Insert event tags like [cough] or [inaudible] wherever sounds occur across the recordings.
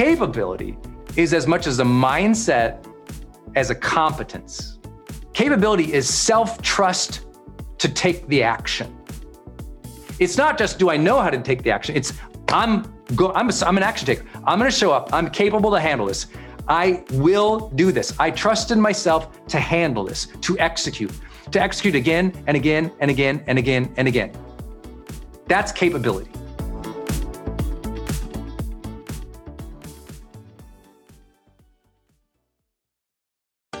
Capability is as much as a mindset as a competence. Capability is self trust to take the action. It's not just do I know how to take the action, it's I'm go I'm, a, I'm an action taker. I'm going to show up. I'm capable to handle this. I will do this. I trust in myself to handle this, to execute, to execute again and again and again and again and again. That's capability.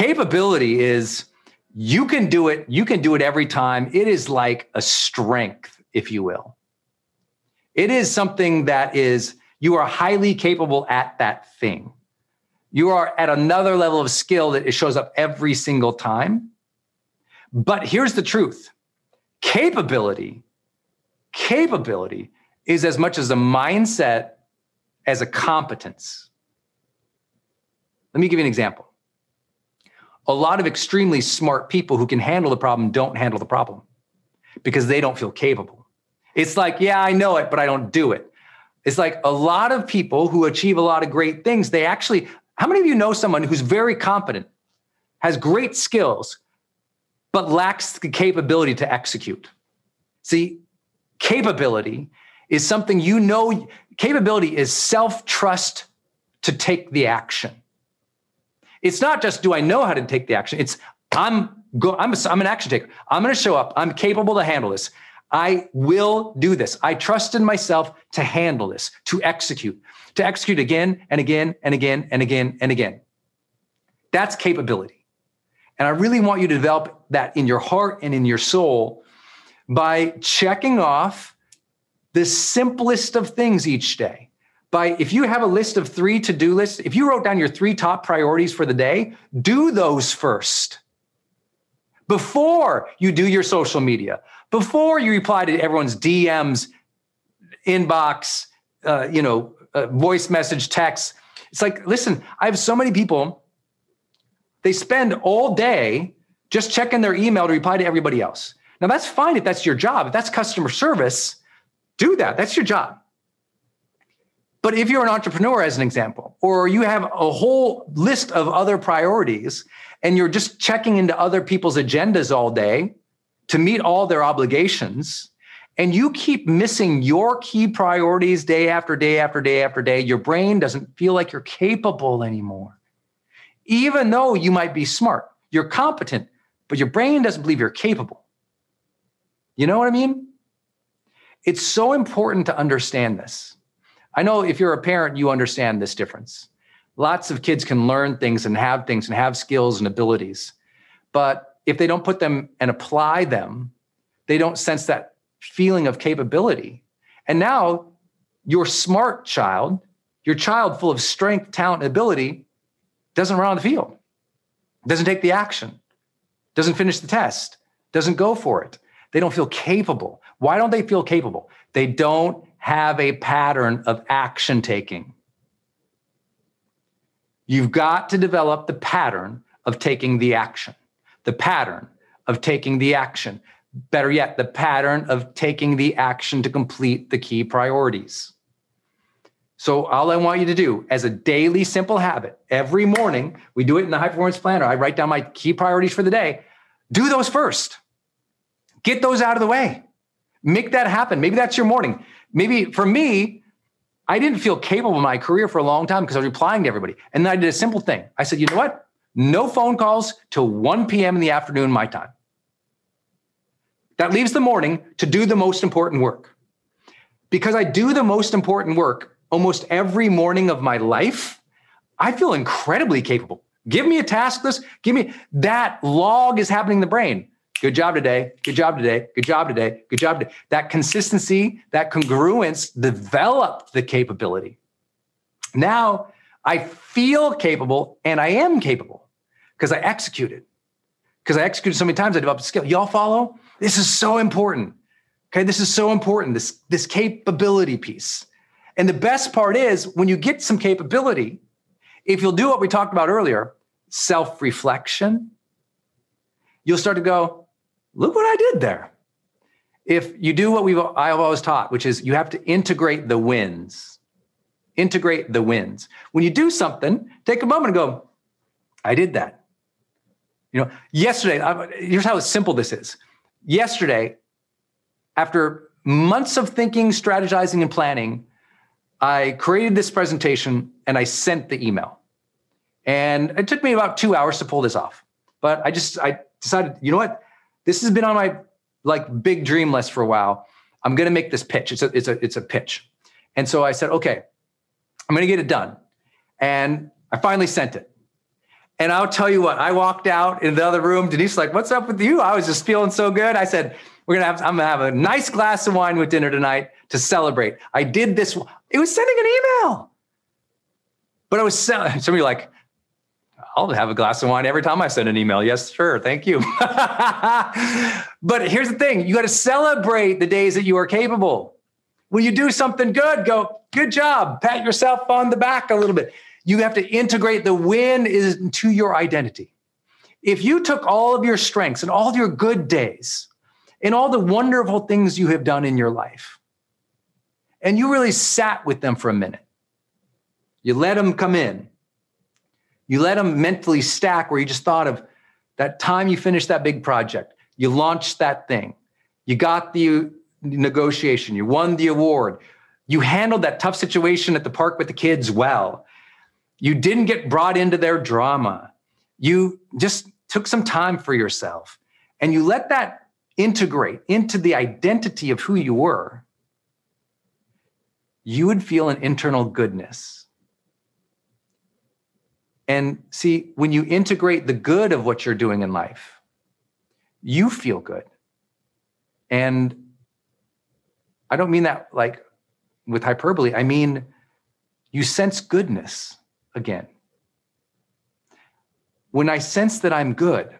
capability is you can do it you can do it every time. It is like a strength if you will. It is something that is you are highly capable at that thing. You are at another level of skill that it shows up every single time. But here's the truth. Capability capability is as much as a mindset as a competence. Let me give you an example a lot of extremely smart people who can handle the problem don't handle the problem because they don't feel capable. It's like, yeah, I know it, but I don't do it. It's like a lot of people who achieve a lot of great things, they actually, how many of you know someone who's very competent, has great skills, but lacks the capability to execute? See, capability is something you know, capability is self trust to take the action. It's not just do I know how to take the action. It's I'm go I'm a, I'm an action taker. I'm going to show up. I'm capable to handle this. I will do this. I trust in myself to handle this, to execute, to execute again and again and again and again and again. That's capability. And I really want you to develop that in your heart and in your soul by checking off the simplest of things each day. By if you have a list of three to do lists, if you wrote down your three top priorities for the day, do those first before you do your social media, before you reply to everyone's DMs, inbox, uh, you know, uh, voice message, text. It's like, listen, I have so many people, they spend all day just checking their email to reply to everybody else. Now, that's fine if that's your job. If that's customer service, do that. That's your job. But if you're an entrepreneur, as an example, or you have a whole list of other priorities and you're just checking into other people's agendas all day to meet all their obligations, and you keep missing your key priorities day after day after day after day, your brain doesn't feel like you're capable anymore. Even though you might be smart, you're competent, but your brain doesn't believe you're capable. You know what I mean? It's so important to understand this. I know if you're a parent, you understand this difference. Lots of kids can learn things and have things and have skills and abilities. But if they don't put them and apply them, they don't sense that feeling of capability. And now your smart child, your child full of strength, talent, and ability, doesn't run on the field, doesn't take the action, doesn't finish the test, doesn't go for it. They don't feel capable. Why don't they feel capable? They don't have a pattern of action taking. You've got to develop the pattern of taking the action, the pattern of taking the action. Better yet, the pattern of taking the action to complete the key priorities. So, all I want you to do as a daily simple habit, every morning, we do it in the high performance planner. I write down my key priorities for the day. Do those first. Get those out of the way. Make that happen. Maybe that's your morning maybe for me, I didn't feel capable in my career for a long time because I was replying to everybody. And then I did a simple thing. I said, you know what? No phone calls till 1 p.m. in the afternoon, my time. That leaves the morning to do the most important work. Because I do the most important work almost every morning of my life, I feel incredibly capable. Give me a task list, give me that log is happening in the brain. Good job today. Good job today. Good job today. Good job today. That consistency, that congruence developed the capability. Now I feel capable and I am capable because I executed. Because I executed so many times, I developed a skill. Y'all follow? This is so important. Okay, this is so important. This this capability piece. And the best part is when you get some capability, if you'll do what we talked about earlier, self-reflection, you'll start to go, look what I did there. If you do what we've I've always taught, which is you have to integrate the wins. Integrate the wins. When you do something, take a moment and go, I did that. You know, yesterday, here's how simple this is. Yesterday, after months of thinking, strategizing, and planning, I created this presentation and I sent the email. And it took me about two hours to pull this off. But I just I decided, you know what? This has been on my like big dream list for a while. I'm going to make this pitch. It's a, it's a, it's a pitch. And so I said, okay, I'm going to get it done. And I finally sent it. And I'll tell you what, I walked out in the other room. Denise like, what's up with you? I was just feeling so good. I said, we're going to have, I'm going to have a nice glass of wine with dinner tonight to celebrate. I did this. It was sending an email. But I was, somebody like, I'll have a glass of wine every time I send an email. Yes, sure. Thank you. [laughs] but here's the thing you got to celebrate the days that you are capable. When you do something good, go, good job. Pat yourself on the back a little bit. You have to integrate the win into your identity. If you took all of your strengths and all of your good days and all the wonderful things you have done in your life, and you really sat with them for a minute, you let them come in, you let them mentally stack where you just thought of that time you finished that big project, you launched that thing, you got the negotiation, you won the award, you handled that tough situation at the park with the kids well. You didn't get brought into their drama. You just took some time for yourself and you let that integrate into the identity of who you were. You would feel an internal goodness. And see, when you integrate the good of what you're doing in life, you feel good. And I don't mean that like with hyperbole. I mean, you sense goodness again. When I sense that I'm good,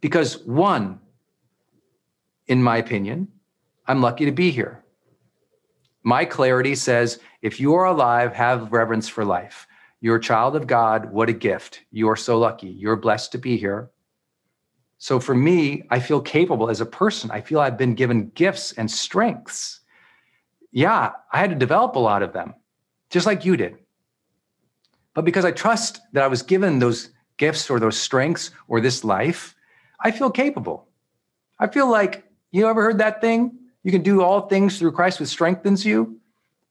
because one, in my opinion, I'm lucky to be here. My clarity says if you are alive, have reverence for life. You're a child of God. What a gift. You are so lucky. You're blessed to be here. So for me, I feel capable as a person. I feel I've been given gifts and strengths. Yeah, I had to develop a lot of them, just like you did. But because I trust that I was given those gifts or those strengths or this life, I feel capable. I feel like, you ever heard that thing? You can do all things through Christ who strengthens you.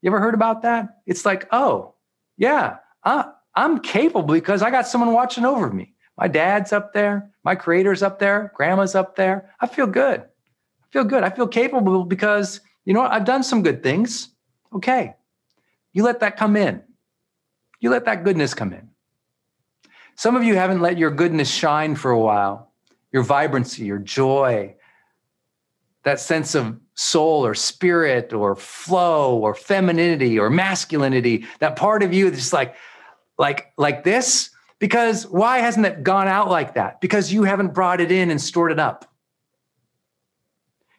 You ever heard about that? It's like, oh, yeah, I'm capable because I got someone watching over me. My dad's up there. My creator's up there. Grandma's up there. I feel good. I feel good. I feel capable because, you know what? I've done some good things. Okay. You let that come in. You let that goodness come in. Some of you haven't let your goodness shine for a while, your vibrancy, your joy, that sense of soul or spirit or flow or femininity or masculinity, that part of you that's like, like, like this because why hasn't it gone out like that? Because you haven't brought it in and stored it up.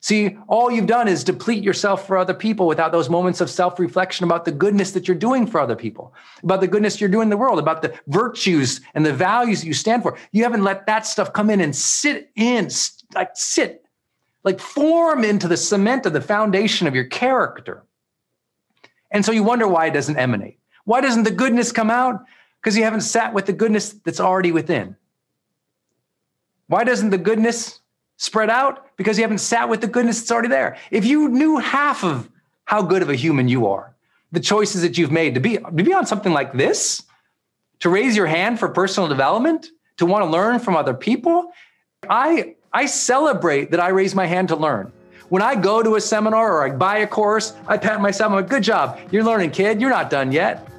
See, all you've done is deplete yourself for other people without those moments of self reflection about the goodness that you're doing for other people, about the goodness you're doing in the world, about the virtues and the values you stand for. You haven't let that stuff come in and sit in, like sit, like form into the cement of the foundation of your character. And so you wonder why it doesn't emanate. Why doesn't the goodness come out? Because you haven't sat with the goodness that's already within. Why doesn't the goodness spread out? Because you haven't sat with the goodness that's already there. If you knew half of how good of a human you are, the choices that you've made to be, to be on something like this, to raise your hand for personal development, to want to learn from other people, I, I celebrate that I raise my hand to learn. When I go to a seminar or I buy a course, I pat myself. Like, good job. You're learning, kid. You're not done yet.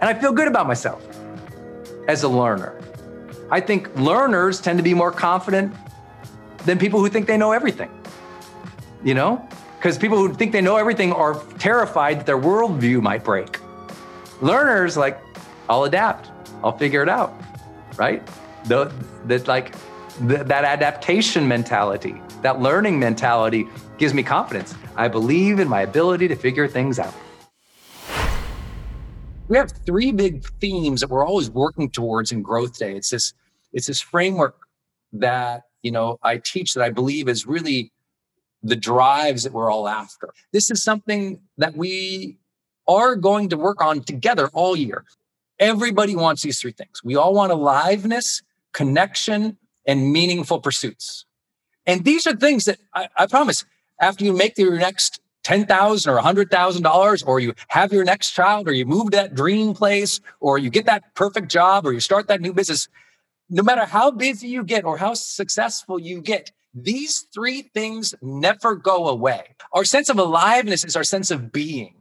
And I feel good about myself as a learner. I think learners tend to be more confident than people who think they know everything. You know? Because people who think they know everything are terrified that their worldview might break. Learners, like, I'll adapt, I'll figure it out, right? The, that like the, that adaptation mentality, that learning mentality gives me confidence. I believe in my ability to figure things out we have three big themes that we're always working towards in GrowthDay. It's this it's this framework that you know i teach that i believe is really the drives that we're all after. This is something that we are going to work on together all year. Everybody wants these three things. We all want aliveness connection and meaningful pursuits. And these are things that I, I promise after you make your next ten thousand or a hundred thousand dollars, or you have your next child, or you move to that dream place, or you get that perfect job, or you start that new business. No matter how busy you get or how successful you get, these three things never go away. Our sense of aliveness is our sense of being.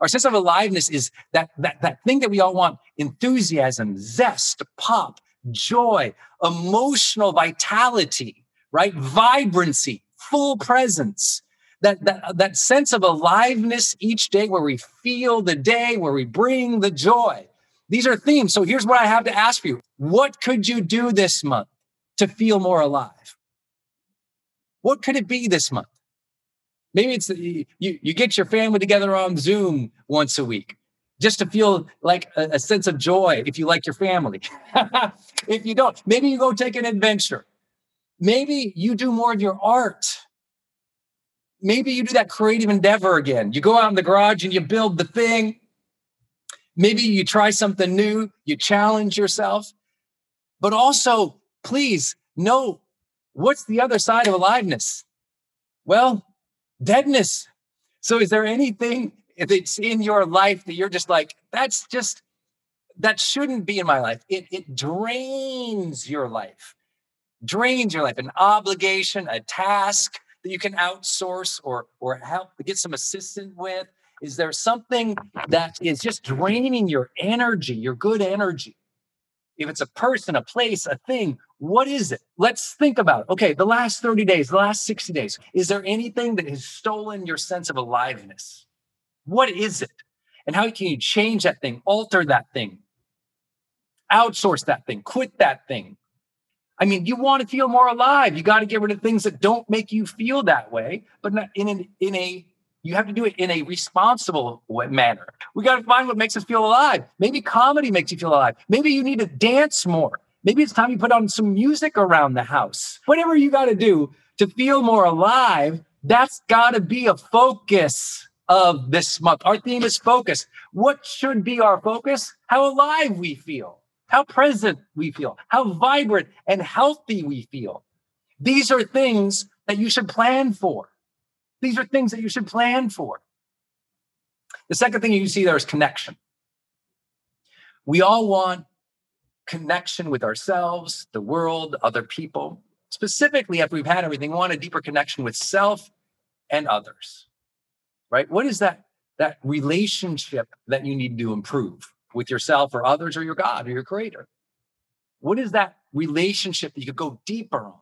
Our sense of aliveness is that, that, that thing that we all want enthusiasm, zest, pop, joy, emotional vitality, right? Vibrancy, full presence that, that, that sense of aliveness each day where we feel the day, where we bring the joy. These are themes. So here's what I have to ask you. What could you do this month to feel more alive? What could it be this month? Maybe it's you, you get your family together on Zoom once a week just to feel like a, a sense of joy if you like your family. [laughs] if you don't, maybe you go take an adventure. Maybe you do more of your art maybe you do that creative endeavor again. You go out in the garage and you build the thing. Maybe you try something new, you challenge yourself. But also, please know what's the other side of aliveness? Well, deadness. So, is there anything that's in your life that you're just like, that's just, that shouldn't be in my life. It, it drains your life, drains your life, an obligation, a task that you can outsource or, or help get some assistance with. Is there something that is just draining your energy, your good energy? If it's a person, a place, a thing, what is it? Let's think about it. Okay, the last 30 days, the last 60 days, is there anything that has stolen your sense of aliveness? What is it? And how can you change that thing, alter that thing, outsource that thing, quit that thing? I mean, you want to feel more alive. You got to get rid of things that don't make you feel that way, but not in an, in a you have to do it in a responsible manner. We got to find what makes us feel alive. Maybe comedy makes you feel alive. Maybe you need to dance more. Maybe it's time you put on some music around the house. Whatever you got to do to feel more alive, that's got to be a focus of this month. Our theme is focus. What should be our focus? How alive we feel, how present we feel, how vibrant and healthy we feel. These are things that you should plan for. These are things that you should plan for. The second thing you see there is connection. We all want connection with ourselves, the world, other people. Specifically, after we've had everything, we want a deeper connection with self and others. Right? What is that that relationship that you need to improve with yourself or others or your God or your creator? What is that relationship that you could go deeper on?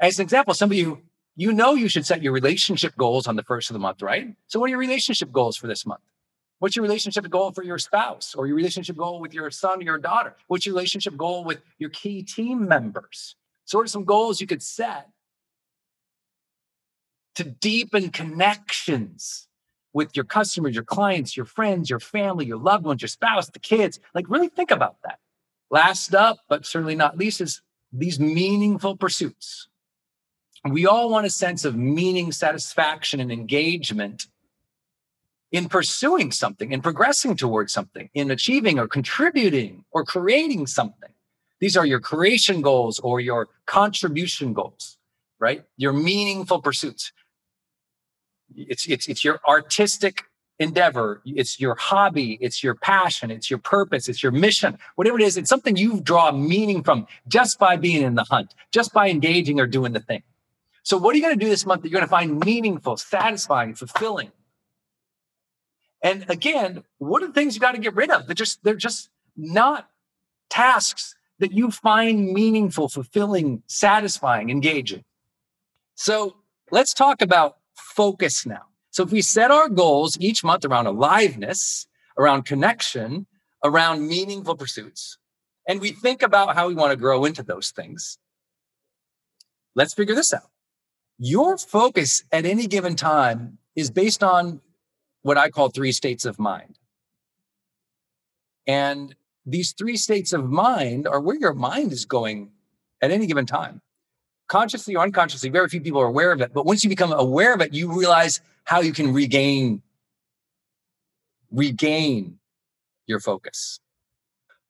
As an example, some of you you know you should set your relationship goals on the first of the month, right? So, what are your relationship goals for this month? What's your relationship goal for your spouse or your relationship goal with your son or your daughter? What's your relationship goal with your key team members? So, are some goals you could set to deepen connections with your customers, your clients, your friends, your family, your loved ones, your spouse, the kids? Like, really think about that. Last up, but certainly not least, is these meaningful pursuits we all want a sense of meaning, satisfaction, and engagement in pursuing something, in progressing towards something, in achieving or contributing or creating something. These are your creation goals or your contribution goals, right? Your meaningful pursuits. It's, it's, it's your artistic endeavor, it's your hobby, it's your passion, it's your purpose, it's your mission, whatever it is, it's something you draw meaning from just by being in the hunt, just by engaging or doing the thing. So, what are you going to do this month that you're going to find meaningful, satisfying, fulfilling? And again, what are the things you got to get rid of? They're just they're just not tasks that you find meaningful, fulfilling, satisfying, engaging. So let's talk about focus now. So if we set our goals each month around aliveness, around connection, around meaningful pursuits, and we think about how we want to grow into those things, let's figure this out your focus at any given time is based on what I call three states of mind. And these three states of mind are where your mind is going at any given time. Consciously or unconsciously, very few people are aware of it. But once you become aware of it, you realize how you can regain, regain your focus.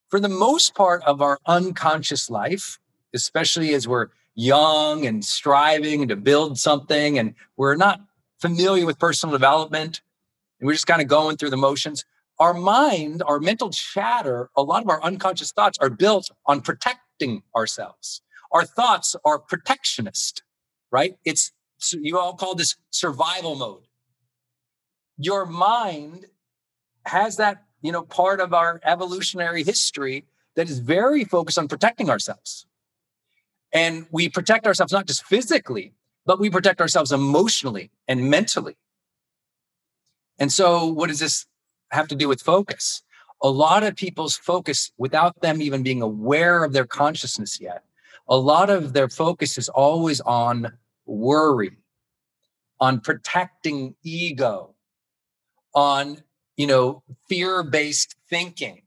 For the most part of our unconscious life, especially as we're young and striving to build something and we're not familiar with personal development and we're just kind of going through the motions our mind our mental chatter a lot of our unconscious thoughts are built on protecting ourselves our thoughts are protectionist right it's you all call this survival mode your mind has that you know part of our evolutionary history that is very focused on protecting ourselves and we protect ourselves not just physically, but we protect ourselves emotionally and mentally. And so, what does this have to do with focus? A lot of people's focus, without them even being aware of their consciousness yet, a lot of their focus is always on worry, on protecting ego, on you know fear-based thinking.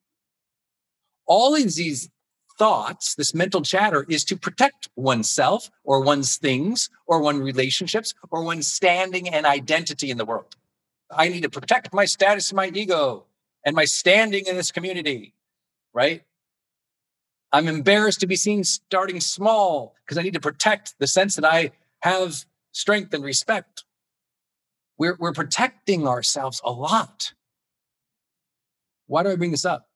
All of these thoughts, this mental chatter, is to protect oneself or one's things or one's relationships or one's standing and identity in the world. I need to protect my status my ego and my standing in this community, right? I'm embarrassed to be seen starting small because I need to protect the sense that I have strength and respect. We're, we're protecting ourselves a lot. Why do I bring this up?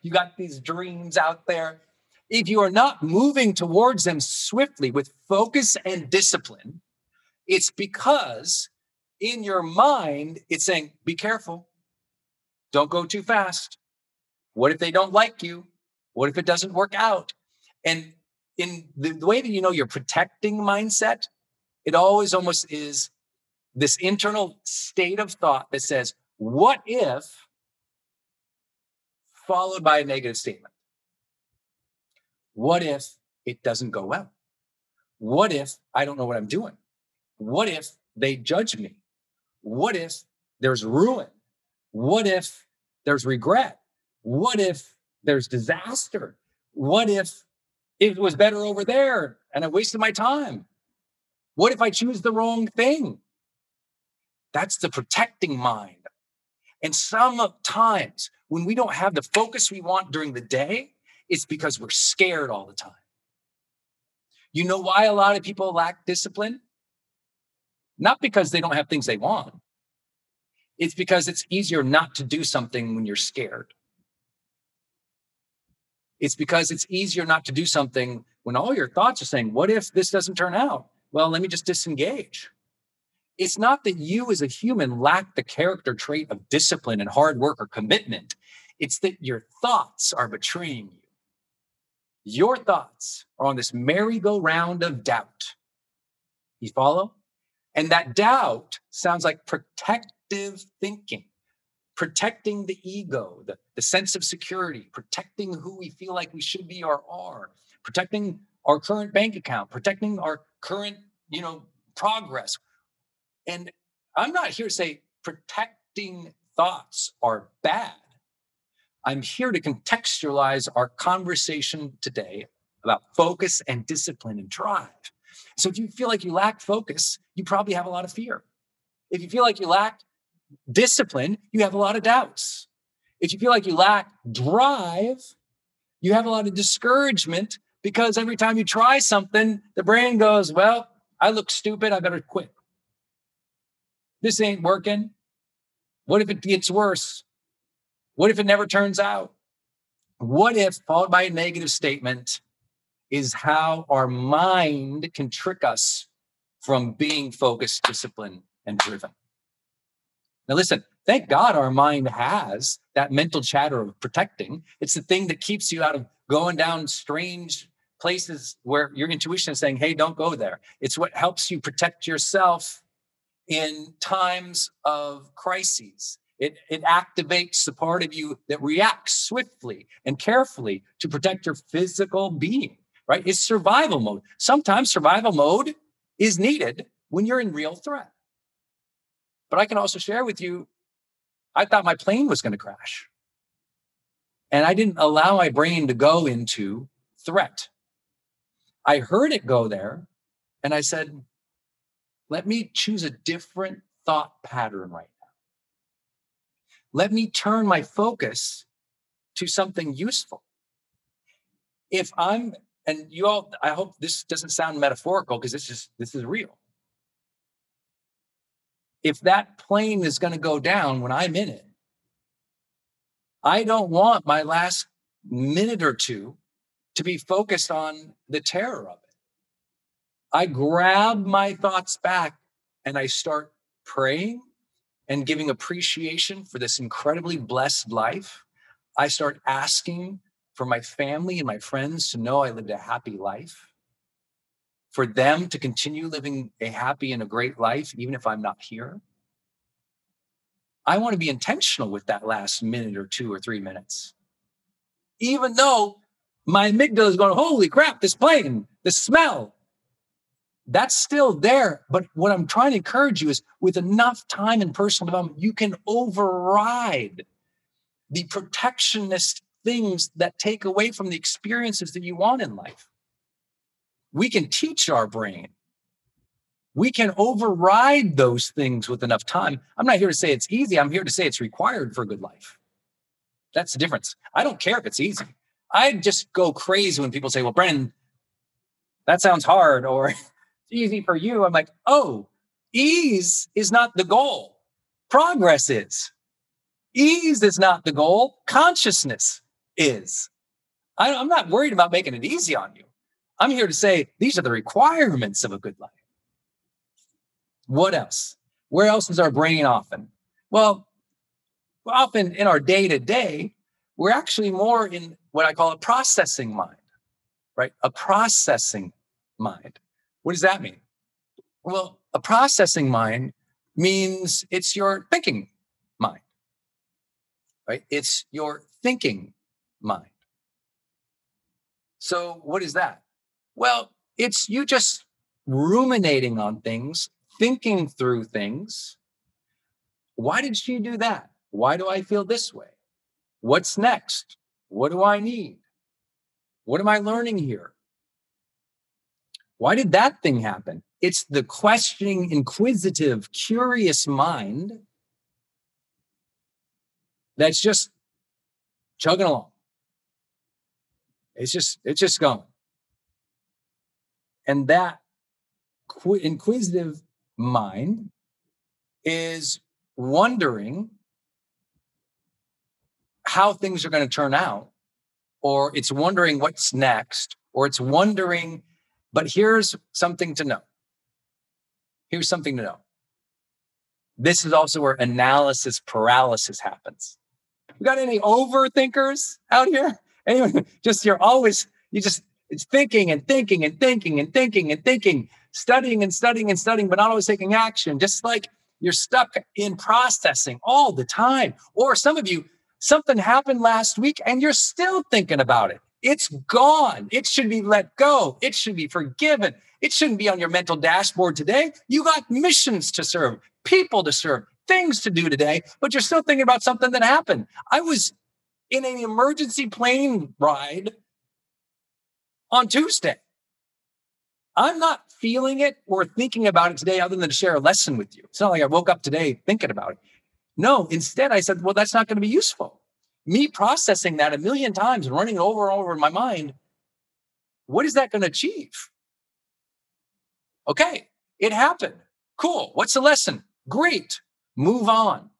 You got these dreams out there. If you are not moving towards them swiftly with focus and discipline, it's because in your mind, it's saying, be careful. Don't go too fast. What if they don't like you? What if it doesn't work out? And in the, the way that you know you're protecting mindset, it always almost is this internal state of thought that says, what if, followed by a negative statement? What if it doesn't go well? What if I don't know what I'm doing? What if they judge me? What if there's ruin? What if there's regret? What if there's disaster? What if it was better over there and I wasted my time? What if I choose the wrong thing? That's the protecting mind. And sometimes when we don't have the focus we want during the day, it's because we're scared all the time. You know why a lot of people lack discipline? Not because they don't have things they want. It's because it's easier not to do something when you're scared. It's because it's easier not to do something when all your thoughts are saying, What if this doesn't turn out? Well, let me just disengage. It's not that you as a human lack the character trait of discipline and hard work or commitment. It's that your thoughts are betraying you. Your thoughts are on this merry-go-round of doubt. You follow? And that doubt sounds like protective thinking, protecting the ego, the, the sense of security, protecting who we feel like we should be or are, protecting our current bank account, protecting our current, you know, progress. And I'm not here to say protecting thoughts are bad. I'm here to contextualize our conversation today about focus and discipline and drive. So if you feel like you lack focus, you probably have a lot of fear. If you feel like you lack discipline, you have a lot of doubts. If you feel like you lack drive, you have a lot of discouragement because every time you try something, the brain goes, Well, I look stupid. I better quit. This ain't working. What if it gets worse? What if it never turns out? What if, followed by a negative statement, is how our mind can trick us from being focused, disciplined, and driven. Now, listen, thank God our mind has that mental chatter of protecting. It's the thing that keeps you out of going down strange places where your intuition is saying, hey, don't go there. It's what helps you protect yourself in times of crises. It, it activates the part of you that reacts swiftly and carefully to protect your physical being, right? It's survival mode. Sometimes survival mode is needed when you're in real threat. But I can also share with you, I thought my plane was going to crash. And I didn't allow my brain to go into threat. I heard it go there and I said, let me choose a different thought pattern right now. Let me turn my focus to something useful. If I'm, and you all, I hope this doesn't sound metaphorical because this is this is real. If that plane is going to go down when I'm in it, I don't want my last minute or two to be focused on the terror of it. I grab my thoughts back and I start praying and giving appreciation for this incredibly blessed life. I start asking for my family and my friends to know I lived a happy life, for them to continue living a happy and a great life, even if I'm not here. I want to be intentional with that last minute or two or three minutes. Even though my amygdala is going, holy crap, this plane, the smell, that's still there. But what I'm trying to encourage you is with enough time and personal development, you can override the protectionist things that take away from the experiences that you want in life. We can teach our brain. We can override those things with enough time. I'm not here to say it's easy. I'm here to say it's required for a good life. That's the difference. I don't care if it's easy. I just go crazy when people say, well, Brendon, that sounds hard or [laughs] it's easy for you. I'm like, oh, ease is not the goal. Progress is. Ease is not the goal. Consciousness is. I, I'm not worried about making it easy on you. I'm here to say these are the requirements of a good life. What else? Where else is our brain often? Well, often in our day to day, we're actually more in what I call a processing mind, right? A processing mind. What does that mean? Well, a processing mind means it's your thinking mind, right? It's your thinking mind. So, what is that? Well, it's you just ruminating on things, thinking through things. Why did she do that? Why do I feel this way? What's next? What do I need? What am I learning here? Why did that thing happen? It's the questioning, inquisitive, curious mind that's just chugging along. It's just, it's just going. And that inquisitive mind is wondering how things are going to turn out, or it's wondering what's next, or it's wondering, but here's something to know. Here's something to know. This is also where analysis paralysis happens. We got any overthinkers out here? Anyone? [laughs] Just you're always you just it's thinking and thinking and thinking and thinking and thinking, studying and studying and studying, but not always taking action. Just like you're stuck in processing all the time. Or some of you, something happened last week and you're still thinking about it. It's gone. It should be let go. It should be forgiven. It shouldn't be on your mental dashboard today. You got missions to serve, people to serve, things to do today, but you're still thinking about something that happened. I was in an emergency plane ride on Tuesday. I'm not feeling it or thinking about it today other than to share a lesson with you. It's not like I woke up today thinking about it. No, instead I said, well, that's not going to be useful. Me processing that a million times and running it over and over in my mind, what is that going to achieve? Okay, it happened. Cool. What's the lesson? Great. Move on.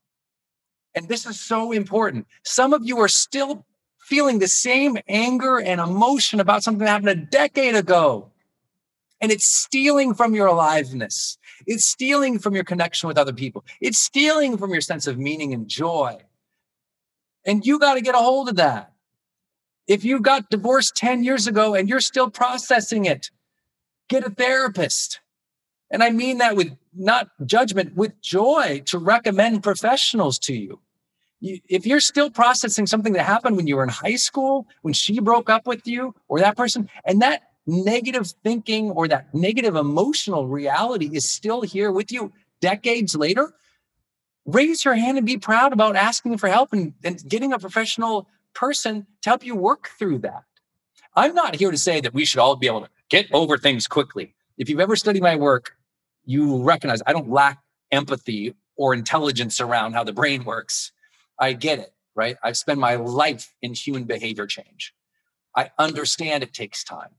And this is so important. Some of you are still feeling the same anger and emotion about something that happened a decade ago. And it's stealing from your aliveness. It's stealing from your connection with other people. It's stealing from your sense of meaning and joy. And you got to get a hold of that. If you got divorced 10 years ago and you're still processing it, get a therapist. And I mean that with not judgment, with joy to recommend professionals to you. If you're still processing something that happened when you were in high school, when she broke up with you or that person, and that negative thinking or that negative emotional reality is still here with you decades later, raise your hand and be proud about asking for help and, and getting a professional person to help you work through that. I'm not here to say that we should all be able to get over things quickly. If you've ever studied my work, you recognize I don't lack empathy or intelligence around how the brain works. I get it, right? I've spent my life in human behavior change. I understand it takes time.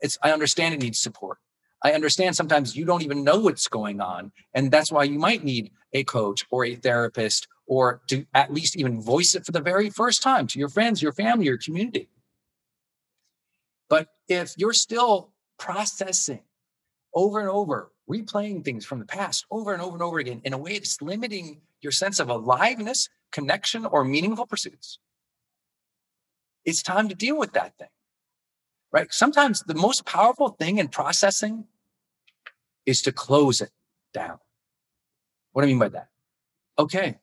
It's I understand it needs support. I understand sometimes you don't even know what's going on. And that's why you might need a coach or a therapist or to at least even voice it for the very first time to your friends, your family, your community. But if you're still processing over and over, replaying things from the past over and over and over again in a way that's limiting your sense of aliveness, connection, or meaningful pursuits, it's time to deal with that thing. Right? Sometimes the most powerful thing in processing is to close it down. What do I mean by that? Okay,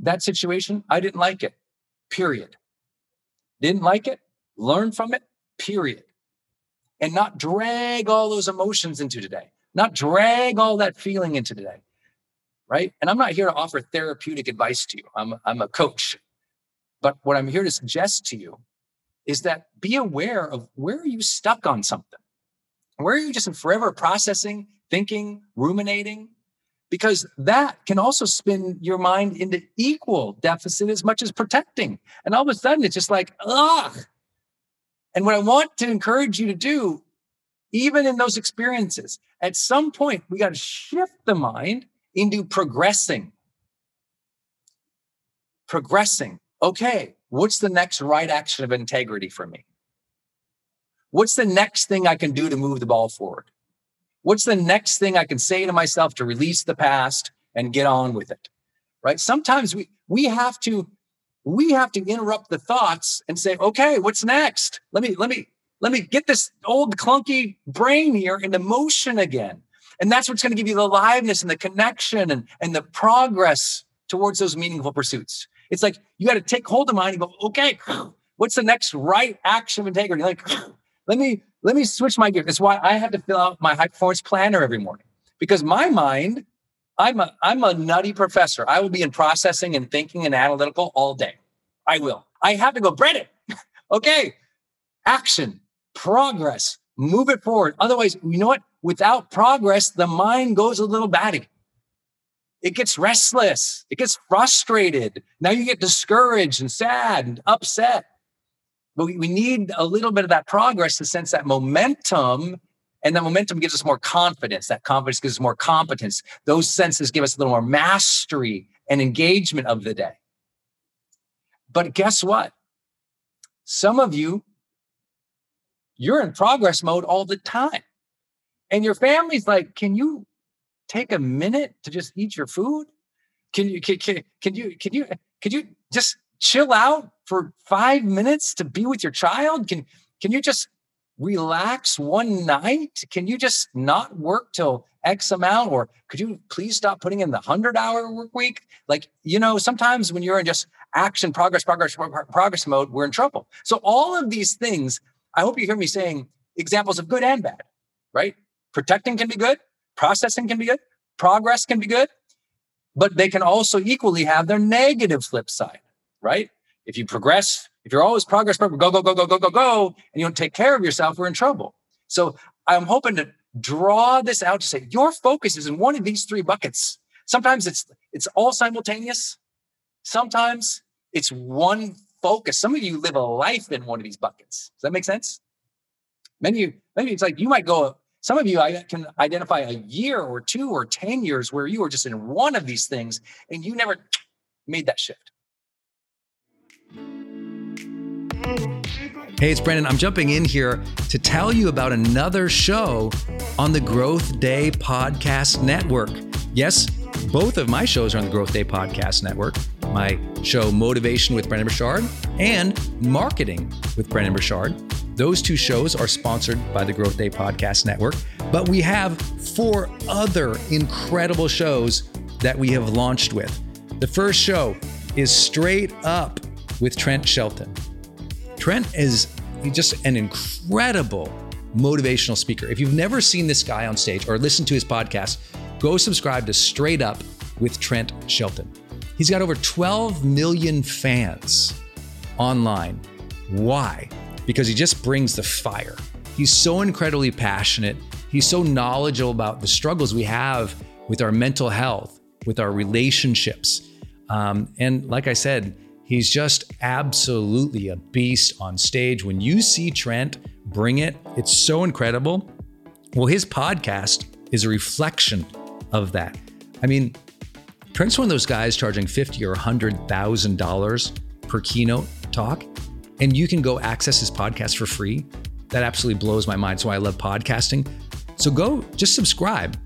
that situation, I didn't like it, period. Didn't like it, learn from it, period. And not drag all those emotions into today, not drag all that feeling into today. Right. And I'm not here to offer therapeutic advice to you. I'm, I'm a coach. But what I'm here to suggest to you is that be aware of where are you stuck on something? Where are you just forever processing, thinking, ruminating? Because that can also spin your mind into equal deficit as much as protecting. And all of a sudden, it's just like, ugh. And what I want to encourage you to do, even in those experiences, at some point, we got to shift the mind into progressing. Progressing. Okay, what's the next right action of integrity for me? What's the next thing I can do to move the ball forward? What's the next thing I can say to myself to release the past and get on with it? Right? Sometimes we we have to we have to interrupt the thoughts and say, okay, what's next? Let me let me let me get this old clunky brain here into motion again. And that's what's going to give you the aliveness and the connection and, and the progress towards those meaningful pursuits. It's like you got to take hold of mind and go, okay, [sighs] what's the next right action of integrity? Like, let me let me switch my gear. That's why I have to fill out my high performance planner every morning because my mind, I'm a I'm a nutty professor. I will be in processing and thinking and analytical all day. I will. I have to go, Brendon. [laughs] okay, action, progress, move it forward. Otherwise, you know what? Without progress, the mind goes a little batty. It gets restless. It gets frustrated. Now you get discouraged and sad and upset. But we, need a little bit of that progress to sense that momentum. And that momentum gives us more confidence. That confidence gives us more competence. Those senses give us a little more mastery and engagement of the day. But guess what? Some of you you're in progress mode all the time. And your family's like, can you take a minute to just eat your food? Can you can, can, can you can you can you just chill out for five minutes to be with your child? Can can you just relax one night? Can you just not work till X amount? Or could you please stop putting in the hundred hour work week? Like, you know, sometimes when you're in just action, progress, progress, progress mode, we're in trouble. So all of these things I hope you hear me saying examples of good and bad, right? Protecting can be good, processing can be good, progress can be good, but they can also equally have their negative flip side, right? If you progress, if you're always progress, go, go, go, go, go, go, go, and you don't take care of yourself, we're in trouble. So I'm hoping to draw this out to say your focus is in one of these three buckets. Sometimes it's it's all simultaneous. Sometimes it's one focus. Some of you live a life in one of these buckets. Does that make sense? Many maybe it's like you might go, some of you I can identify a year or two or 10 years where you were just in one of these things and you never made that shift. Hey, it's Brendon. I'm jumping in here to tell you about another show on the GrowthDay Podcast Network. Yes, both of my shows are on the GrowthDay Podcast Network my show Motivation with Brendon Burchard and Marketing with Brendon Burchard. Those two shows are sponsored by the GrowthDay Podcast Network, but we have four other incredible shows that we have launched with. The first show is Straight Up with Trent Shelton. Trent is just an incredible motivational speaker. If you've never seen this guy on stage or listened to his podcast, go subscribe to Straight Up with Trent Shelton. He's got over 12 million fans online. Why? Because he just brings the fire. He's so incredibly passionate. He's so knowledgeable about the struggles we have with our mental health, with our relationships. Um, and like I said, he's just absolutely a beast on stage. When you see Trent bring it, it's so incredible. Well, his podcast is a reflection of that. I mean, Trent's one of those guys charging fifty or hundred thousand dollars per keynote talk, and you can go access his podcast for free. That absolutely blows my mind. So I love podcasting. So go just subscribe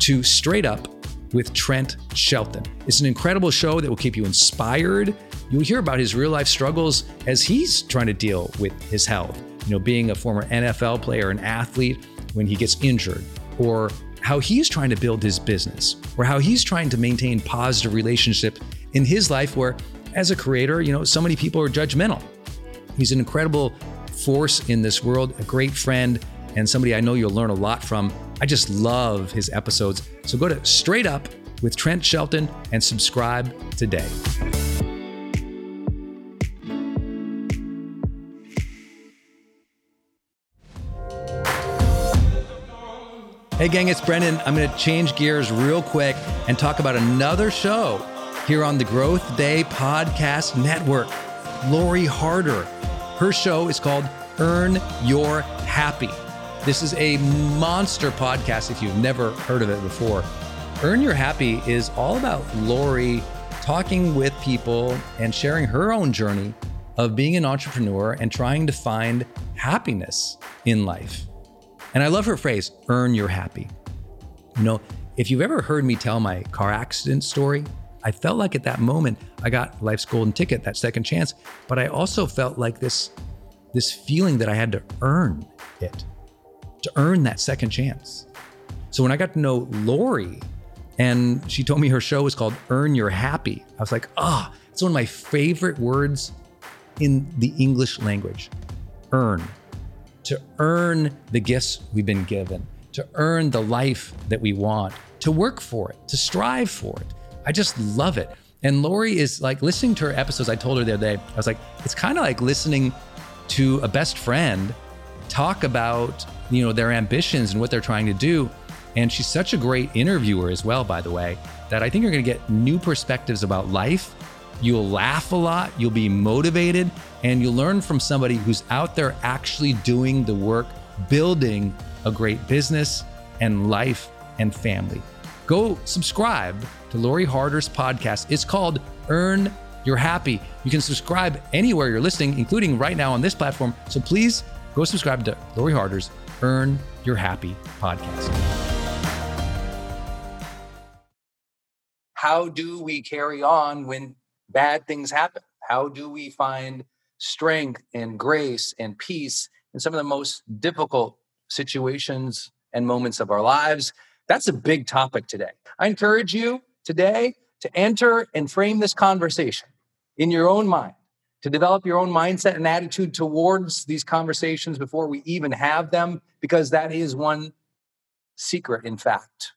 to Straight Up with Trent Shelton. It's an incredible show that will keep you inspired. You'll hear about his real life struggles as he's trying to deal with his health. You know, being a former NFL player, an athlete, when he gets injured, or how he's trying to build his business or how he's trying to maintain positive relationship in his life where as a creator, you know, so many people are judgmental. He's an incredible force in this world, a great friend, and somebody I know you'll learn a lot from. I just love his episodes. So go to Straight Up with Trent Shelton and subscribe today. Hey, gang, it's Brendon. I'm going to change gears real quick and talk about another show here on the GrowthDay Podcast Network. Lori Harder. Her show is called Earn Your Happy. This is a monster podcast if you've never heard of it before. Earn Your Happy is all about Lori talking with people and sharing her own journey of being an entrepreneur and trying to find happiness in life. And I love her phrase, earn your happy. You know, if you've ever heard me tell my car accident story, I felt like at that moment I got life's golden ticket, that second chance, but I also felt like this this feeling that I had to earn it, to earn that second chance. So when I got to know Lori and she told me her show was called Earn Your Happy, I was like, ah, oh, it's one of my favorite words in the English language. Earn. To earn the gifts we've been given, to earn the life that we want, to work for it, to strive for it. I just love it. And Lori is like listening to her episodes. I told her the other day, I was like, it's kind of like listening to a best friend talk about, you know, their ambitions and what they're trying to do. And she's such a great interviewer as well, by the way, that I think you're going to get new perspectives about life. You'll laugh a lot, you'll be motivated, and you'll learn from somebody who's out there actually doing the work, building a great business and life and family. Go subscribe to Lori Harder's podcast. It's called Earn Your Happy. You can subscribe anywhere you're listening, including right now on this platform. So please go subscribe to Lori Harder's Earn Your Happy podcast. How do we carry on when bad things happen? How do we find strength and grace and peace in some of the most difficult situations and moments of our lives? That's a big topic today. I encourage you today to enter and frame this conversation in your own mind, to develop your own mindset and attitude towards these conversations before we even have them, because that is one secret, in fact,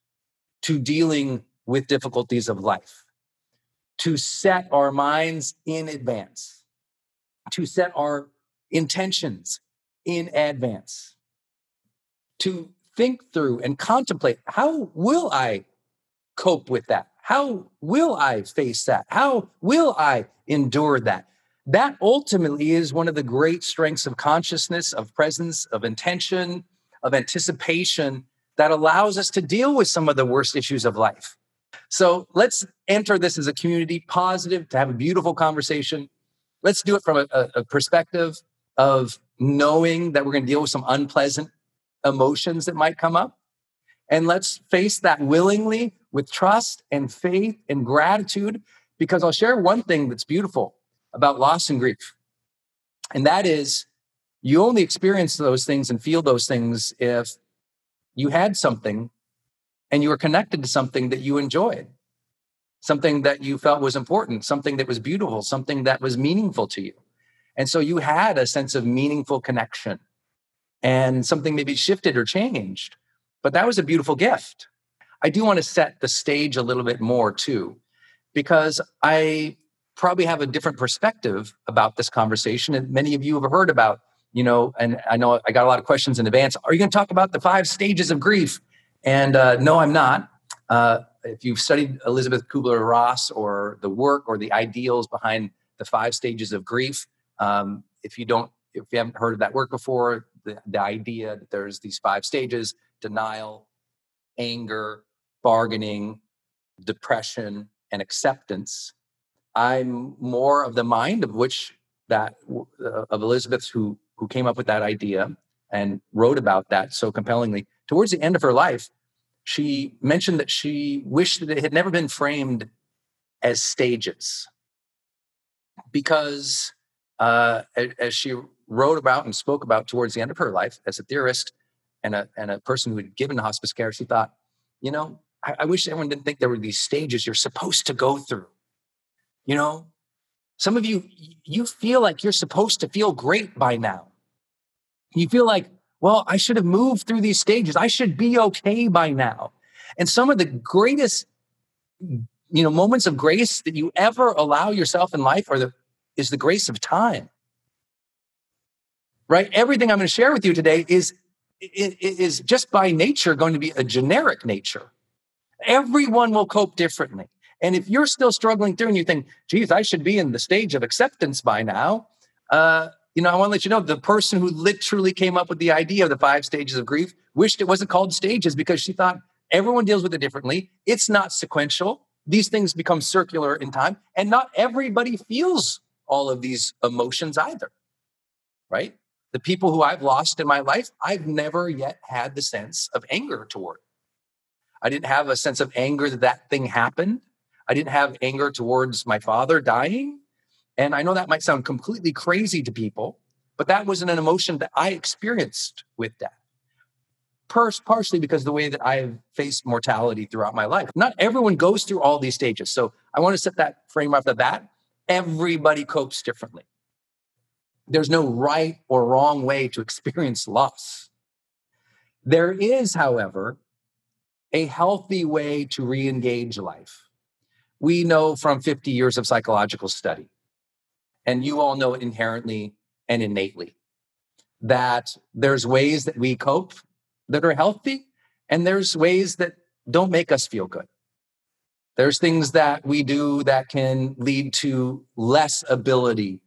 to dealing with difficulties of life. To set our minds in advance, to set our intentions in advance, to think through and contemplate how will I cope with that? How will I face that? How will I endure that? That ultimately is one of the great strengths of consciousness, of presence, of intention, of anticipation that allows us to deal with some of the worst issues of life. So let's enter this as a community positive, to have a beautiful conversation. Let's do it from a, a perspective of knowing that we're going to deal with some unpleasant emotions that might come up. And let's face that willingly with trust and faith and gratitude. Because I'll share one thing that's beautiful about loss and grief. And that is you only experience those things and feel those things if you had something and you were connected to something that you enjoyed, something that you felt was important, something that was beautiful, something that was meaningful to you. And so you had a sense of meaningful connection and something maybe shifted or changed. But that was a beautiful gift. I do want to set the stage a little bit more too, because I probably have a different perspective about this conversation. And many of you have heard about, you know, and I know I got a lot of questions in advance. Are you going to talk about the five stages of grief? And uh, no, I'm not. Uh, if you've studied Elisabeth Kübler-Ross or the work or the ideals behind the five stages of grief, um, if you don't, if you haven't heard of that work before, the, the idea that there's these five stages denial, anger, bargaining, depression, and acceptance. I'm more of the mind of which that uh, of Elisabeth who who came up with that idea and wrote about that so compellingly. Towards the end of her life, she mentioned that she wished that it had never been framed as stages because uh, as she wrote about and spoke about towards the end of her life as a theorist and a, and a person who had given hospice care, she thought, you know, I, I wish everyone didn't think there were these stages you're supposed to go through. You know, some of you, you feel like you're supposed to feel great by now. You feel like, well, I should have moved through these stages. I should be okay by now. And some of the greatest, you know, moments of grace that you ever allow yourself in life are the, is the grace of time right? Everything I'm going to share with you today is, is just by nature going to be a generic nature. Everyone will cope differently. And if you're still struggling through and you think, geez, I should be in the stage of acceptance by now, uh, you know, I want to let you know the person who literally came up with the idea of the five stages of grief wished it wasn't called stages because she thought everyone deals with it differently. It's not sequential. These things become circular in time, and not everybody feels all of these emotions either, right? The people who I've lost in my life, I've never yet had the sense of anger toward. I didn't have a sense of anger that that thing happened. I didn't have anger towards my father dying. And I know that might sound completely crazy to people, but that wasn't an emotion that I experienced with death. First, partially because the way that I've faced mortality throughout my life. Not everyone goes through all these stages. So I want to set that frame off the bat. Everybody copes differently. There's no right or wrong way to experience loss. There is, however, a healthy way to re engage life. We know from 50 years of psychological study, and you all know inherently and innately, that there's ways that we cope that are healthy, and there's ways that don't make us feel good. There's things that we do that can lead to less ability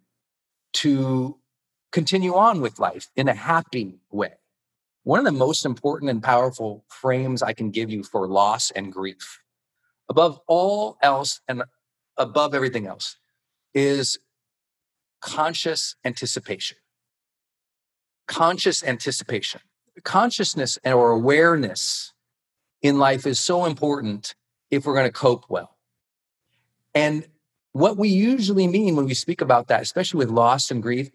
to continue on with life in a happy way. One of the most important and powerful frames I can give you for loss and grief, above all else and above everything else, is conscious anticipation. Conscious anticipation. Consciousness or awareness in life is so important if we're going to cope well. And what we usually mean when we speak about that, especially with loss and grief,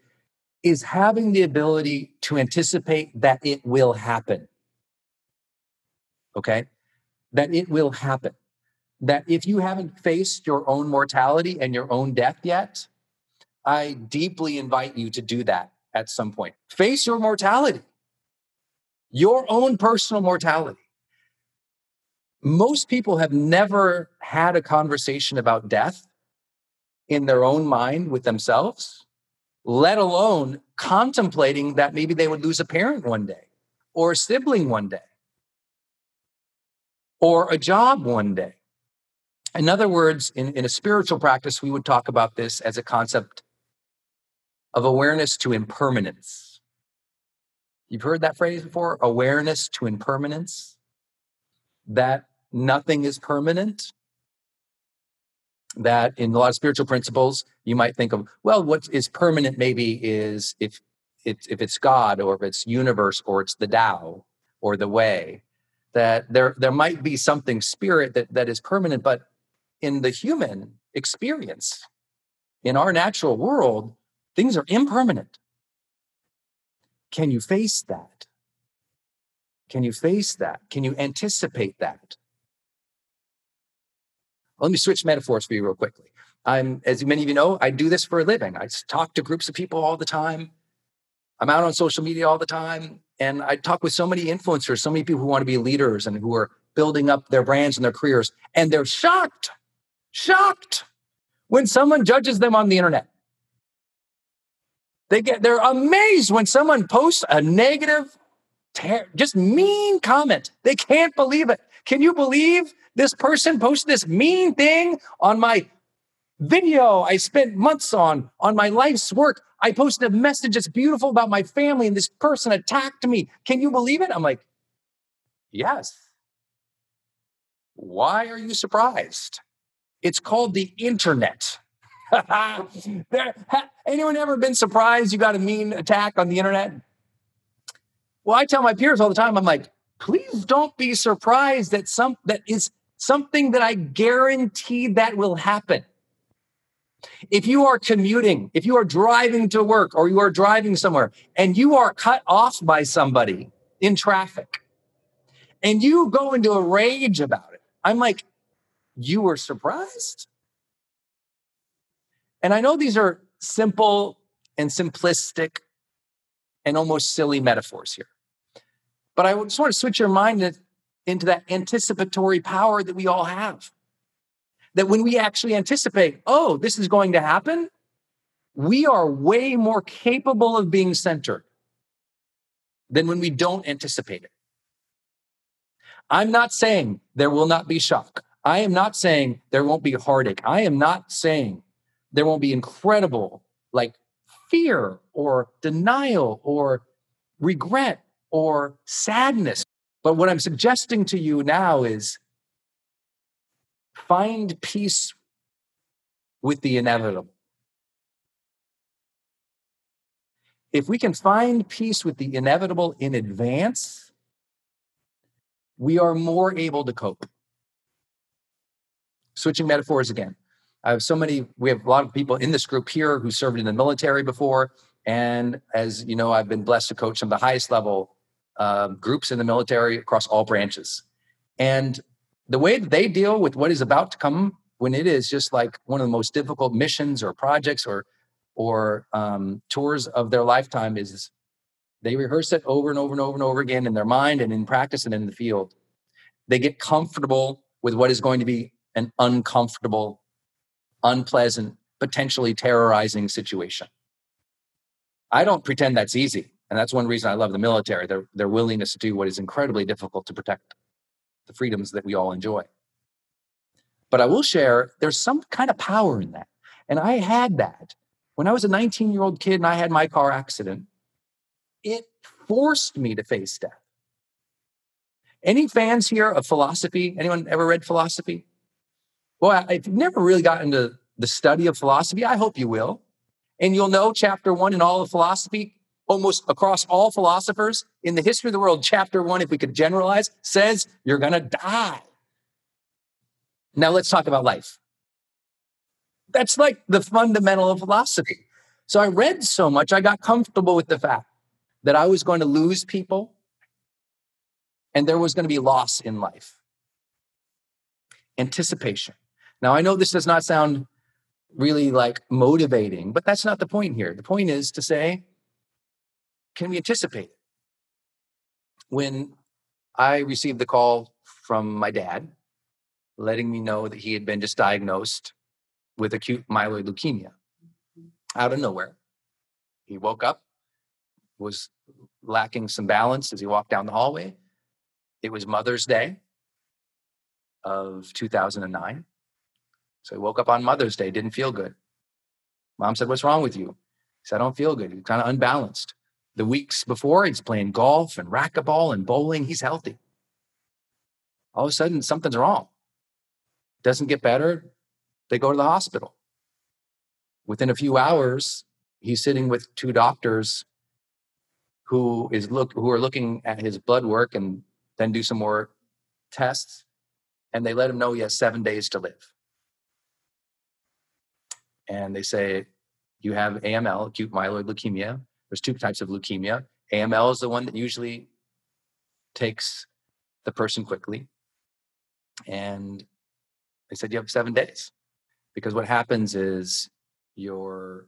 is having the ability to anticipate that it will happen. Okay? That it will happen. That if you haven't faced your own mortality and your own death yet, I deeply invite you to do that at some point. Face your mortality, your own personal mortality. Most people have never had a conversation about death in their own mind with themselves let alone contemplating that maybe they would lose a parent one day or a sibling one day or a job one day. In other words, in, in a spiritual practice, we would talk about this as a concept of awareness to impermanence. You've heard that phrase before awareness to impermanence, that nothing is permanent, that in a lot of spiritual principles, you might think of, well, what is permanent maybe is if it's, if it's God or if it's universe or it's the Tao or the way, that there, there might be something spirit that, that is permanent, but in the human experience, in our natural world, things are impermanent. Can you face that? Can you face that? Can you anticipate that? Let me switch metaphors for you real quickly. I'm, as many of you know, I do this for a living. I talk to groups of people all the time. I'm out on social media all the time. And I talk with so many influencers, so many people who want to be leaders and who are building up their brands and their careers. And they're shocked, shocked when someone judges them on the internet. They get, they're amazed when someone posts a negative, ter- just mean comment. They can't believe it. Can you believe this person posted this mean thing on my video I spent months on, on my life's work. I posted a message that's beautiful about my family, and this person attacked me. Can you believe it? I'm like, yes. Why are you surprised? It's called the internet. [laughs] there, anyone ever been surprised you got a mean attack on the internet? Well, I tell my peers all the time, I'm like, please don't be surprised that some that is something that I guarantee that will happen. If you are commuting, if you are driving to work or you are driving somewhere and you are cut off by somebody in traffic and you go into a rage about it, I'm like, you were surprised? And I know these are simple and simplistic and almost silly metaphors here. But I just want to switch your mind into that anticipatory power that we all have. That when we actually anticipate, oh, this is going to happen, we are way more capable of being centered than when we don't anticipate it. I'm not saying there will not be shock. I am not saying there won't be heartache. I am not saying there won't be incredible, like fear or denial or regret or sadness. But what I'm suggesting to you now is find peace with the inevitable. if we can find peace with the inevitable in advance, we are more able to cope. Switching metaphors again. I have so many, we have a lot of people in this group here who served in the military before. And as you know, I've been blessed to coach some of the highest level uh, groups in the military across all branches. And the way that they deal with what is about to come when it is just like one of the most difficult missions or projects or or um, tours of their lifetime is they rehearse it over and over and over and over again in their mind and in practice and in the field. They get comfortable with what is going to be an uncomfortable, unpleasant, potentially terrorizing situation. I don't pretend that's easy. And that's one reason I love the military, their, their willingness to do what is incredibly difficult to protect the freedoms that we all enjoy. But I will share there's some kind of power in that. And I had that when I was a 19 year old kid and I had my car accident. It forced me to face death. Any fans here of philosophy? Anyone ever read philosophy? Well, if you've never really gotten into the study of philosophy, I hope you will. And you'll know chapter one in all of philosophy, almost across all philosophers in the history of the world, chapter one, if we could generalize, says you're going to die. Now let's talk about life. That's like the fundamental of philosophy. So I read so much, I got comfortable with the fact that I was going to lose people and there was going to be loss in life. Anticipation. Now, I know this does not sound really like motivating, but that's not the point here. The point is to say, can we anticipate it? When I received the call from my dad, letting me know that he had been just diagnosed with acute myeloid leukemia out of nowhere. He woke up, was lacking some balance as he walked down the hallway. It was Mother's Day of 2009. So he woke up on Mother's Day, didn't feel good. Mom said, What's wrong with you? He said, I don't feel good. He's kind of unbalanced. The weeks before, he's playing golf and racquetball and bowling. He's healthy. All of a sudden, something's wrong. Doesn't get better. They go to the hospital. Within a few hours, he's sitting with two doctors who is look who are looking at his blood work and then do some more tests and they let him know he has seven days to live and they say you have aml acute myeloid leukemia there's two types of leukemia. AML is the one that usually takes the person quickly. And they said you have seven days because what happens is your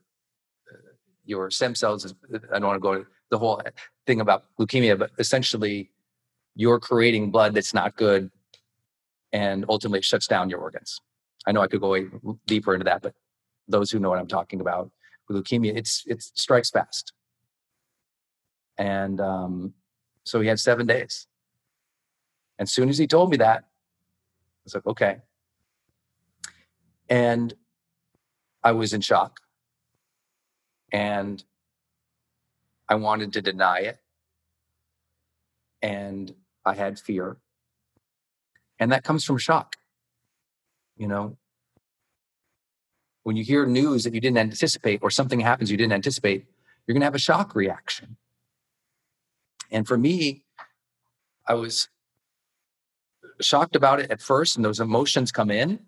uh, your stem cells is, i don't want to go the whole thing about leukemia but essentially you're creating blood that's not good and ultimately shuts down your organs i know i could go deeper into that but those who know what i'm talking about with leukemia it's it strikes fast and um, so he had seven days. And as soon as he told me that, I was like, okay. And I was in shock. And I wanted to deny it. And I had fear. And that comes from shock. You know, when you hear news that you didn't anticipate or something happens you didn't anticipate, you're going to have a shock reaction. And for me, I was shocked about it at first, and those emotions come in.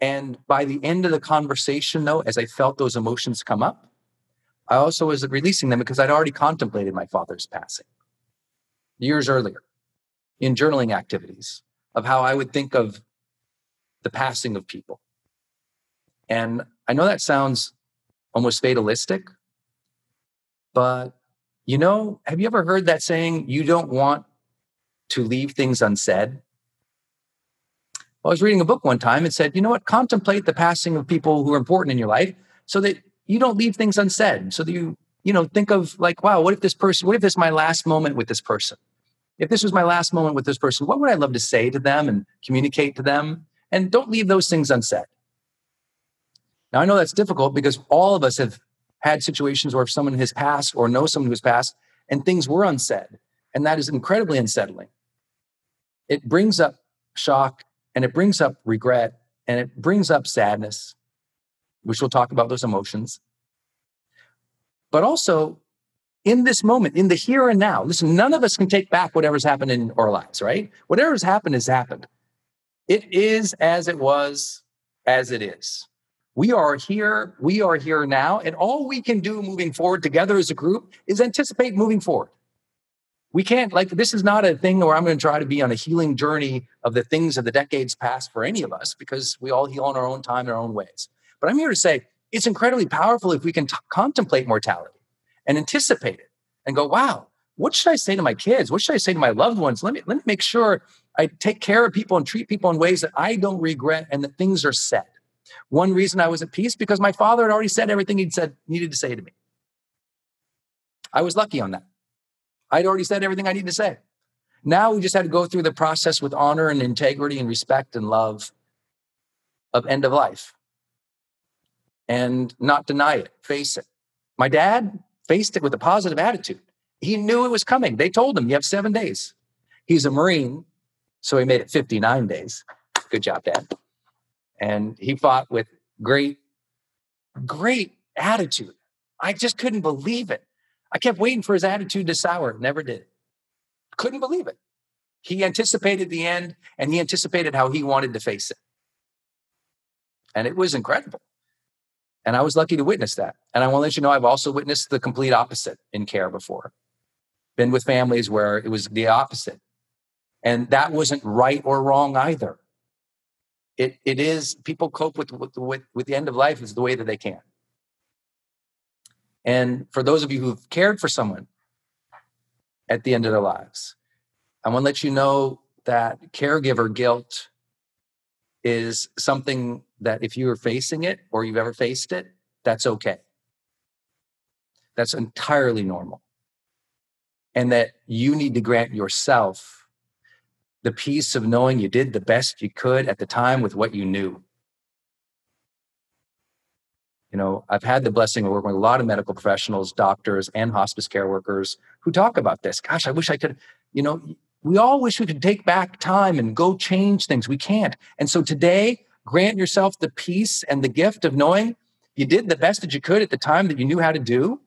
And by the end of the conversation, though, as I felt those emotions come up, I also was releasing them because I'd already contemplated my father's passing years earlier in journaling activities of how I would think of the passing of people. And I know that sounds almost fatalistic, but you know, have you ever heard that saying, you don't want to leave things unsaid? Well, I was reading a book one time and said, you know what, contemplate the passing of people who are important in your life so that you don't leave things unsaid. So that you, you know, think of like, wow, what if this person, what if this is my last moment with this person? If this was my last moment with this person, what would I love to say to them and communicate to them? And don't leave those things unsaid. Now, I know that's difficult because all of us have had situations where if someone has passed or knows someone who has passed and things were unsaid. And that is incredibly unsettling. It brings up shock and it brings up regret and it brings up sadness, which we'll talk about those emotions. but also in this moment, in the here and now. Listen, none of us can take back whatever's happened in our lives, right? Whatever's happened has happened. It is as it was, as it is. We are here, we are here now, and all we can do moving forward together as a group is anticipate moving forward. We can't, like, this is not a thing where I'm going to try to be on a healing journey of the things of the decades past for any of us because we all heal in our own time, in our own ways. But I'm here to say it's incredibly powerful if we can t- contemplate mortality and anticipate it and go, wow, what should I say to my kids? What should I say to my loved ones? Let me, let me make sure I take care of people and treat people in ways that I don't regret and that things are set. One reason I was at peace because my father had already said everything he'd said needed to say to me. I was lucky on that. I'd already said everything I needed to say. Now we just had to go through the process with honor and integrity and respect and love of end of life and not deny it, face it. My dad faced it with a positive attitude. He knew it was coming. They told him, you have seven days. He's a Marine, so he made it 59 days. Good job, Dad. And he fought with great, great attitude. I just couldn't believe it. I kept waiting for his attitude to sour. Never did. Couldn't believe it. He anticipated the end and he anticipated how he wanted to face it. And it was incredible. And I was lucky to witness that. And I want to let you know, I've also witnessed the complete opposite in care before. Been with families where it was the opposite. And that wasn't right or wrong either. It, it is, people cope with, with, with, the end of life is the way that they can. And for those of you who've cared for someone at the end of their lives, I want to let you know that caregiver guilt is something that if you are facing it or you've ever faced it, that's okay. That's entirely normal. And that you need to grant yourself the peace of knowing you did the best you could at the time with what you knew. You know, I've had the blessing of working with a lot of medical professionals, doctors, and hospice care workers who talk about this. Gosh, I wish I could, you know, we all wish we could take back time and go change things. We can't. And so today, grant yourself the peace and the gift of knowing you did the best that you could at the time that you knew how to do.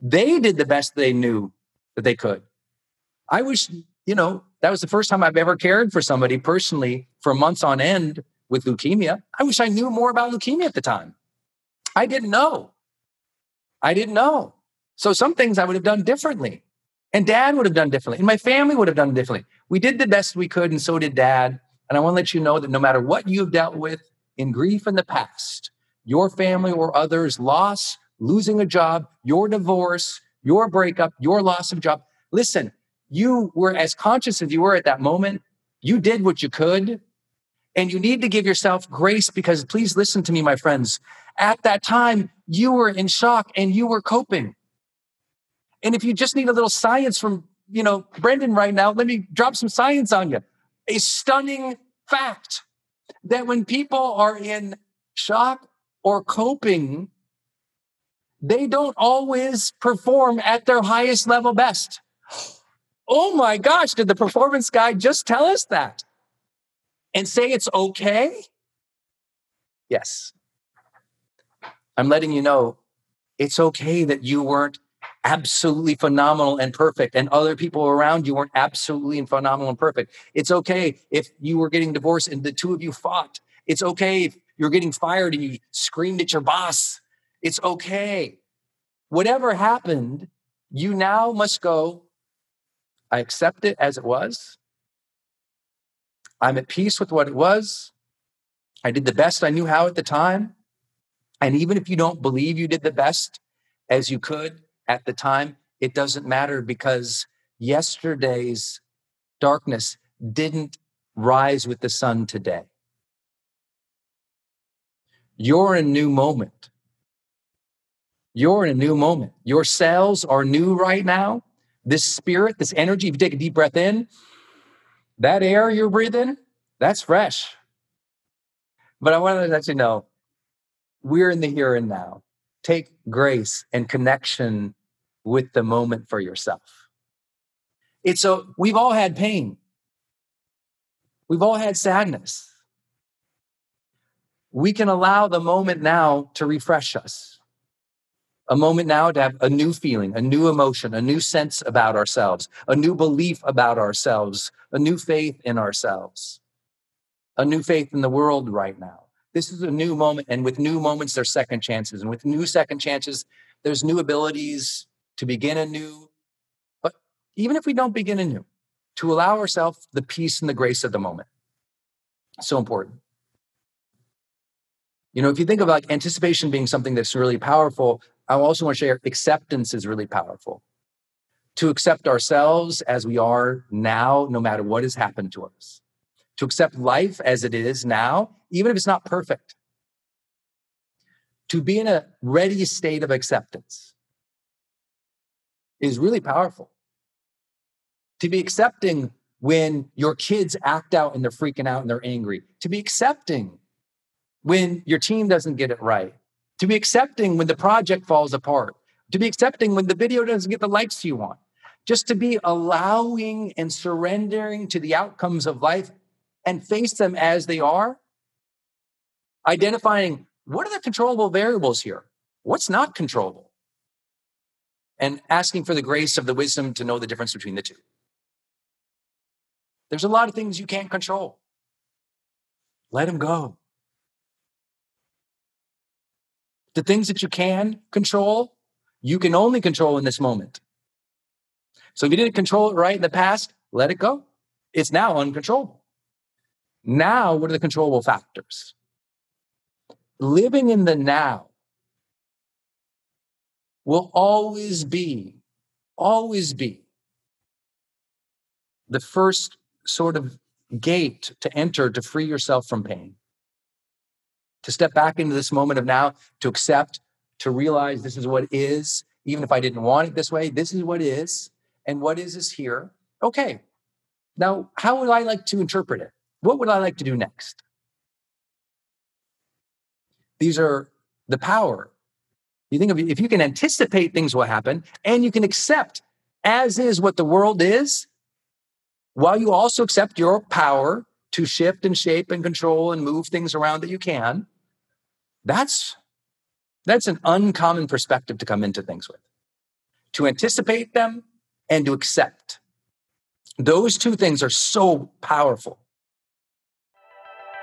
They did the best they knew that they could. I wish, you know, that was the first time I've ever cared for somebody personally for months on end with leukemia. I wish I knew more about leukemia at the time. I didn't know. I didn't know. So some things I would have done differently. And dad would have done differently. And my family would have done differently. We did the best we could, and so did dad. And I want to let you know that no matter what you've dealt with in grief in the past, your family or others' loss, losing a job, your divorce, your breakup, your loss of job, listen, you were as conscious as you were at that moment. You did what you could. And you need to give yourself grace because please listen to me, my friends. At that time, you were in shock and you were coping. And if you just need a little science from, you know, Brendon right now, let me drop some science on you. A stunning fact that when people are in shock or coping, they don't always perform at their highest level best. Oh my gosh, did the performance guy just tell us that? And say it's okay? Yes. I'm letting you know it's okay that you weren't absolutely phenomenal and perfect, and other people around you weren't absolutely phenomenal and perfect. It's okay if you were getting divorced and the two of you fought. It's okay if you're getting fired and you screamed at your boss. It's okay. Whatever happened, you now must go I accept it as it was. I'm at peace with what it was. I did the best I knew how at the time. And even if you don't believe you did the best as you could at the time, it doesn't matter because yesterday's darkness didn't rise with the sun today. You're in a new moment. You're in a new moment. Your cells are new right now this spirit, this energy, if you take a deep breath in, that air you're breathing, that's fresh. But I want to let you know we're in the here and now. Take grace and connection with the moment for yourself. It's a, we've all had pain. We've all had sadness. We can allow the moment now to refresh us. A moment now to have a new feeling, a new emotion, a new sense about ourselves, a new belief about ourselves, a new faith in ourselves, a new faith in the world right now. This is a new moment. And with new moments, there's second chances. And with new second chances, there's new abilities to begin anew. But even if we don't begin anew, to allow ourselves the peace and the grace of the moment. So important. You know, if you think of like anticipation being something that's really powerful, I also want to share acceptance is really powerful. To accept ourselves as we are now, no matter what has happened to us. To accept life as it is now, even if it's not perfect. To be in a ready state of acceptance is really powerful. To be accepting when your kids act out and they're freaking out and they're angry. To be accepting when your team doesn't get it right, to be accepting when the project falls apart, to be accepting when the video doesn't get the likes you want, just to be allowing and surrendering to the outcomes of life and face them as they are, identifying what are the controllable variables here? What's not controllable? And asking for the grace of the wisdom to know the difference between the two. There's a lot of things you can't control. Let them go. The things that you can control, you can only control in this moment. So if you didn't control it right in the past, let it go. It's now uncontrollable. Now, what are the controllable factors? Living in the now will always be, always be the first sort of gate to enter to free yourself from pain to step back into this moment of now, to accept, to realize this is what is, even if I didn't want it this way, this is what is, and what is is here. Okay. Now, how would I like to interpret it? What would I like to do next? These are the power. You think of if you can anticipate things will happen and you can accept as is what the world is, while you also accept your power to shift and shape and control and move things around that you can, that's that's an uncommon perspective to come into things with. To anticipate them and to accept. Those two things are so powerful.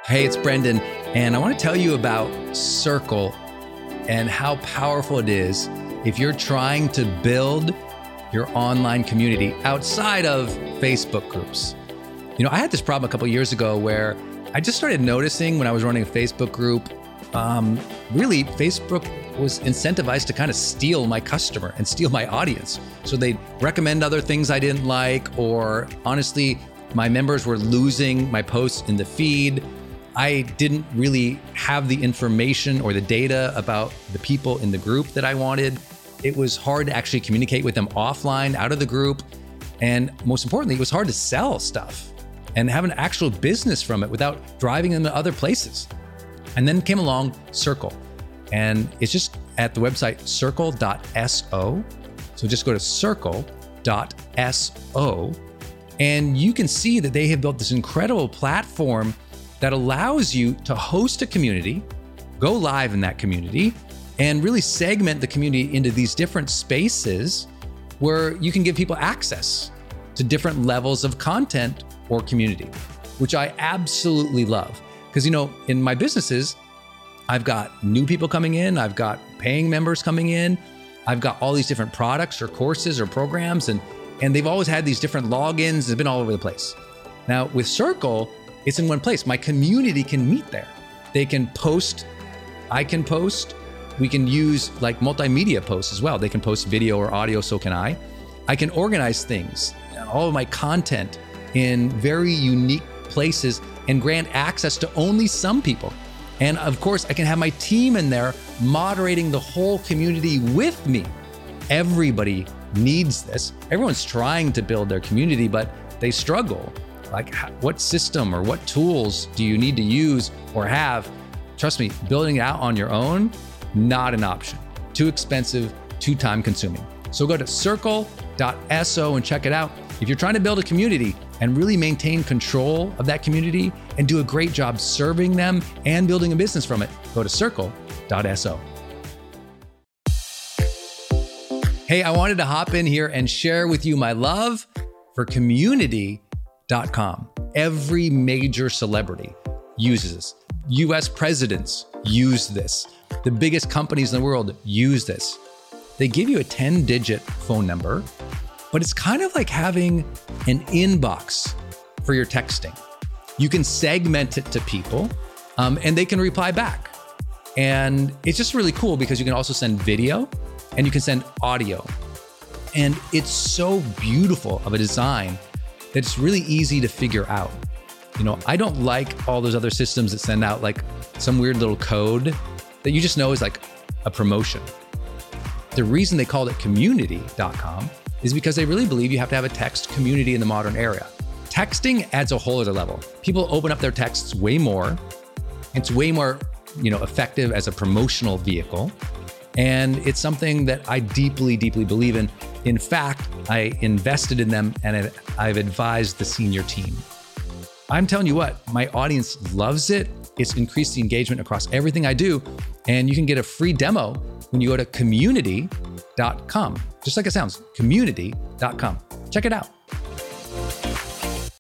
Hey, it's Brendon, and I want to tell you about Circle and how powerful it is if you're trying to build your online community outside of Facebook groups. You know, I had this problem a couple years ago where I just started noticing when I was running a Facebook group, um, really, Facebook was incentivized to kind of steal my customer and steal my audience. So they'd recommend other things I didn't like, or honestly, my members were losing my posts in the feed. I didn't really have the information or the data about the people in the group that I wanted. It was hard to actually communicate with them offline, out of the group. And most importantly, it was hard to sell stuff and have an actual business from it without driving them to other places. And then came along Circle, and it's just at the website circle.so. So just go to circle.so, and you can see that they have built this incredible platform that allows you to host a community, go live in that community, and really segment the community into these different spaces where you can give people access to different levels of content or community, which I absolutely love. Because, you know, in my businesses, I've got new people coming in, I've got paying members coming in, I've got all these different products or courses or programs, and, and they've always had these different logins, they've been all over the place. Now, with Circle, it's in one place. My community can meet there. They can post, I can post, we can use like multimedia posts as well. They can post video or audio, so can I. I can organize things, all of my content in very unique places and grant access to only some people. And of course, I can have my team in there moderating the whole community with me. Everybody needs this. Everyone's trying to build their community, but they struggle. Like, what system or what tools do you need to use or have? Trust me, building it out on your own, not an option. Too expensive, too time consuming. So go to circle.so and check it out. If you're trying to build a community and really maintain control of that community and do a great job serving them and building a business from it, go to circle.so. Hey, I wanted to hop in here and share with you my love for community.com. Every major celebrity uses this. US presidents use this. The biggest companies in the world use this. They give you a 10 digit phone number, but it's kind of like having an inbox for your texting. You can segment it to people um, and they can reply back. And it's just really cool because you can also send video and you can send audio. And it's so beautiful of a design that it's really easy to figure out. You know, I don't like all those other systems that send out like some weird little code that you just know is like a promotion. The reason they called it community.com is because they really believe you have to have a text community in the modern era. Texting adds a whole other level. People open up their texts way more. It's way more, you know, effective as a promotional vehicle. And it's something that I deeply, deeply believe in. In fact, I invested in them and I've advised the senior team. I'm telling you what, my audience loves it. It's increased the engagement across everything I do. And you can get a free demo when you go to community.com, just like it sounds, community.com. Check it out.